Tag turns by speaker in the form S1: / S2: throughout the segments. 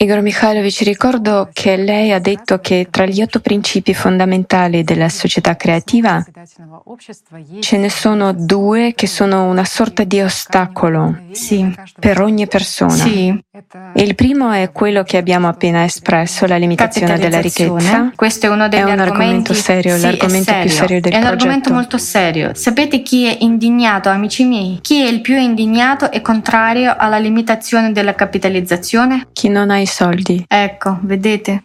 S1: Igor Mikhailovich, ricordo che lei ha detto che tra gli otto principi fondamentali della società creativa ce ne sono due che sono una sorta di ostacolo
S2: sì.
S1: per ogni persona.
S2: Sì.
S1: Il primo è quello che abbiamo appena espresso, la limitazione della ricchezza.
S2: Questo è uno degli
S1: è un
S2: argomenti
S1: argomento serio,
S2: sì,
S1: l'argomento
S2: serio.
S1: più serio del
S2: È un
S1: progetto.
S2: argomento molto serio. Sapete chi è indignato, amici miei? Chi è il più indignato e contrario alla limitazione della capitalizzazione?
S1: Chi non ha i soldi.
S2: Ecco, vedete?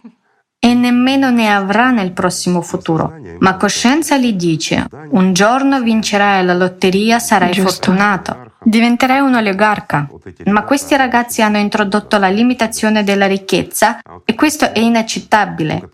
S2: E nemmeno ne avrà nel prossimo futuro. Ma coscienza gli dice, un giorno vincerai la lotteria, sarai
S1: Giusto.
S2: fortunato. Diventerai un oligarca. Ma questi ragazzi hanno introdotto la limitazione della ricchezza e questo è inaccettabile.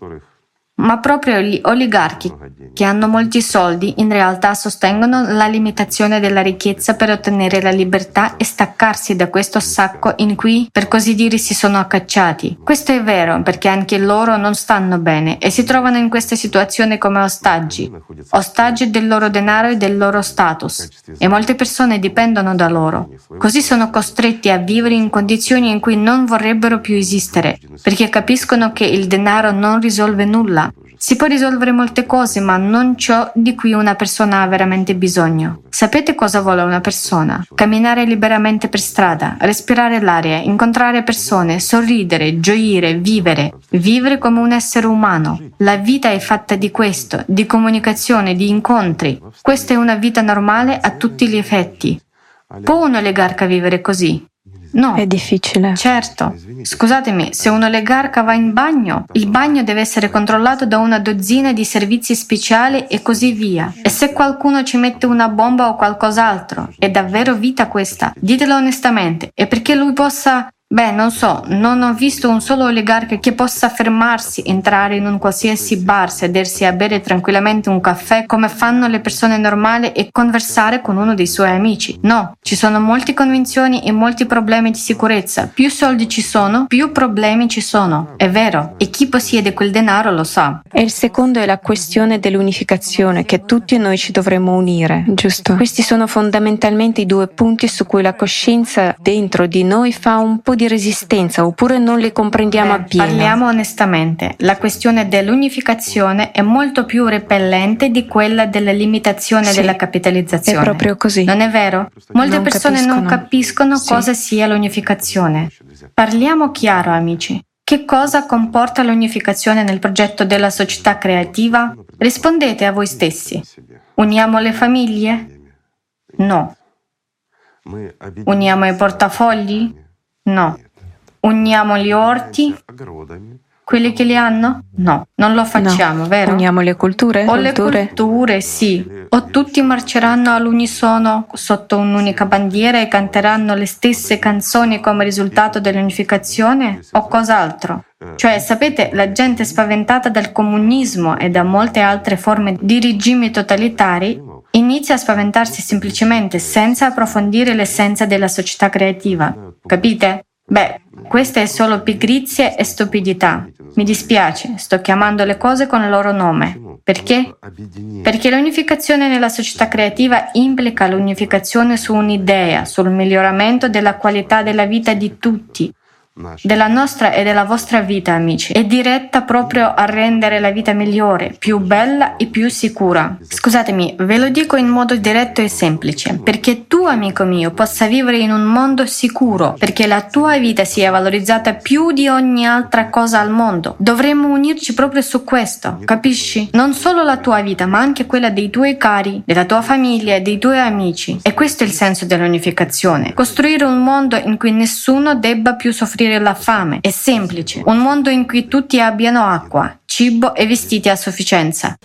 S2: Ma proprio gli oligarchi che hanno molti soldi in realtà sostengono la limitazione della ricchezza per ottenere la libertà e staccarsi da questo sacco in cui, per così dire, si sono accacciati. Questo è vero perché anche loro non stanno bene e si trovano in questa situazione come ostaggi, ostaggi del loro denaro e del loro status e molte persone dipendono da loro. Così sono costretti a vivere in condizioni in cui non vorrebbero più esistere perché capiscono che il denaro non risolve nulla. Si può risolvere molte cose, ma non ciò di cui una persona ha veramente bisogno. Sapete cosa vuole una persona? Camminare liberamente per strada, respirare l'aria, incontrare persone, sorridere, gioire, vivere. Vivere come un essere umano. La vita è fatta di questo, di comunicazione, di incontri. Questa è una vita normale a tutti gli effetti. Può un oligarca vivere così? No.
S1: È difficile.
S2: Certo. Scusatemi, se un oligarca va in bagno, il bagno deve essere controllato da una dozzina di servizi speciali e così via. E se qualcuno ci mette una bomba o qualcos'altro, è davvero vita questa? Ditelo onestamente. E perché lui possa Beh, non so, non ho visto un solo oligarca che possa fermarsi, entrare in un qualsiasi bar, sedersi a bere tranquillamente un caffè come fanno le persone normali e conversare con uno dei suoi amici. No, ci sono molte convinzioni e molti problemi di sicurezza. Più soldi ci sono, più problemi ci sono. È vero, e chi possiede quel denaro lo sa.
S1: E il secondo è la questione dell'unificazione, che tutti noi ci dovremmo unire. Giusto. Questi sono fondamentalmente i due punti su cui la coscienza dentro di noi fa un po' di resistenza oppure non li comprendiamo
S2: Beh,
S1: appieno.
S2: Parliamo onestamente, la questione dell'unificazione è molto più repellente di quella della limitazione
S1: Sì,
S2: della capitalizzazione.
S1: È proprio così.
S2: Non è vero? Molte
S1: Non
S2: persone non
S1: capiscono.
S2: capiscono
S1: Sì.
S2: cosa sia l'unificazione. Parliamo chiaro, amici. Che cosa comporta l'unificazione nel progetto della società creativa? Rispondete a voi stessi. Uniamo le famiglie? No. Uniamo i portafogli? No. Uniamo gli orti? Quelli che li hanno? No, non lo facciamo,
S1: No.
S2: vero?
S1: Uniamo le culture?
S2: O le
S1: culture?
S2: culture, sì. O tutti marceranno all'unisono sotto un'unica bandiera e canteranno le stesse canzoni come risultato dell'unificazione o cos'altro. Cioè, sapete, la gente spaventata dal comunismo e da molte altre forme di regimi totalitari inizia a spaventarsi semplicemente senza approfondire l'essenza della società creativa. Capite? Beh, questa è solo pigrizia e stupidità. Mi dispiace, sto chiamando le cose con il loro nome. Perché? Perché l'unificazione nella società creativa implica l'unificazione su un'idea, sul miglioramento della qualità della vita di tutti, della nostra e della vostra vita, amici. È diretta proprio a rendere la vita migliore, più bella e più sicura. Scusatemi, ve lo dico in modo diretto e semplice, perché tu, amico mio, possa vivere in un mondo sicuro, perché la tua vita sia valorizzata più di ogni altra cosa al mondo. Dovremmo unirci proprio su questo, capisci? Non solo la tua vita, ma anche quella dei tuoi cari, della tua famiglia dei tuoi amici. E questo è il senso dell'unificazione. Costruire un mondo in cui nessuno debba più soffrire la fame. È semplice. Un mondo in cui tutti abbiano acqua, cibo e vestiti a sufficienza.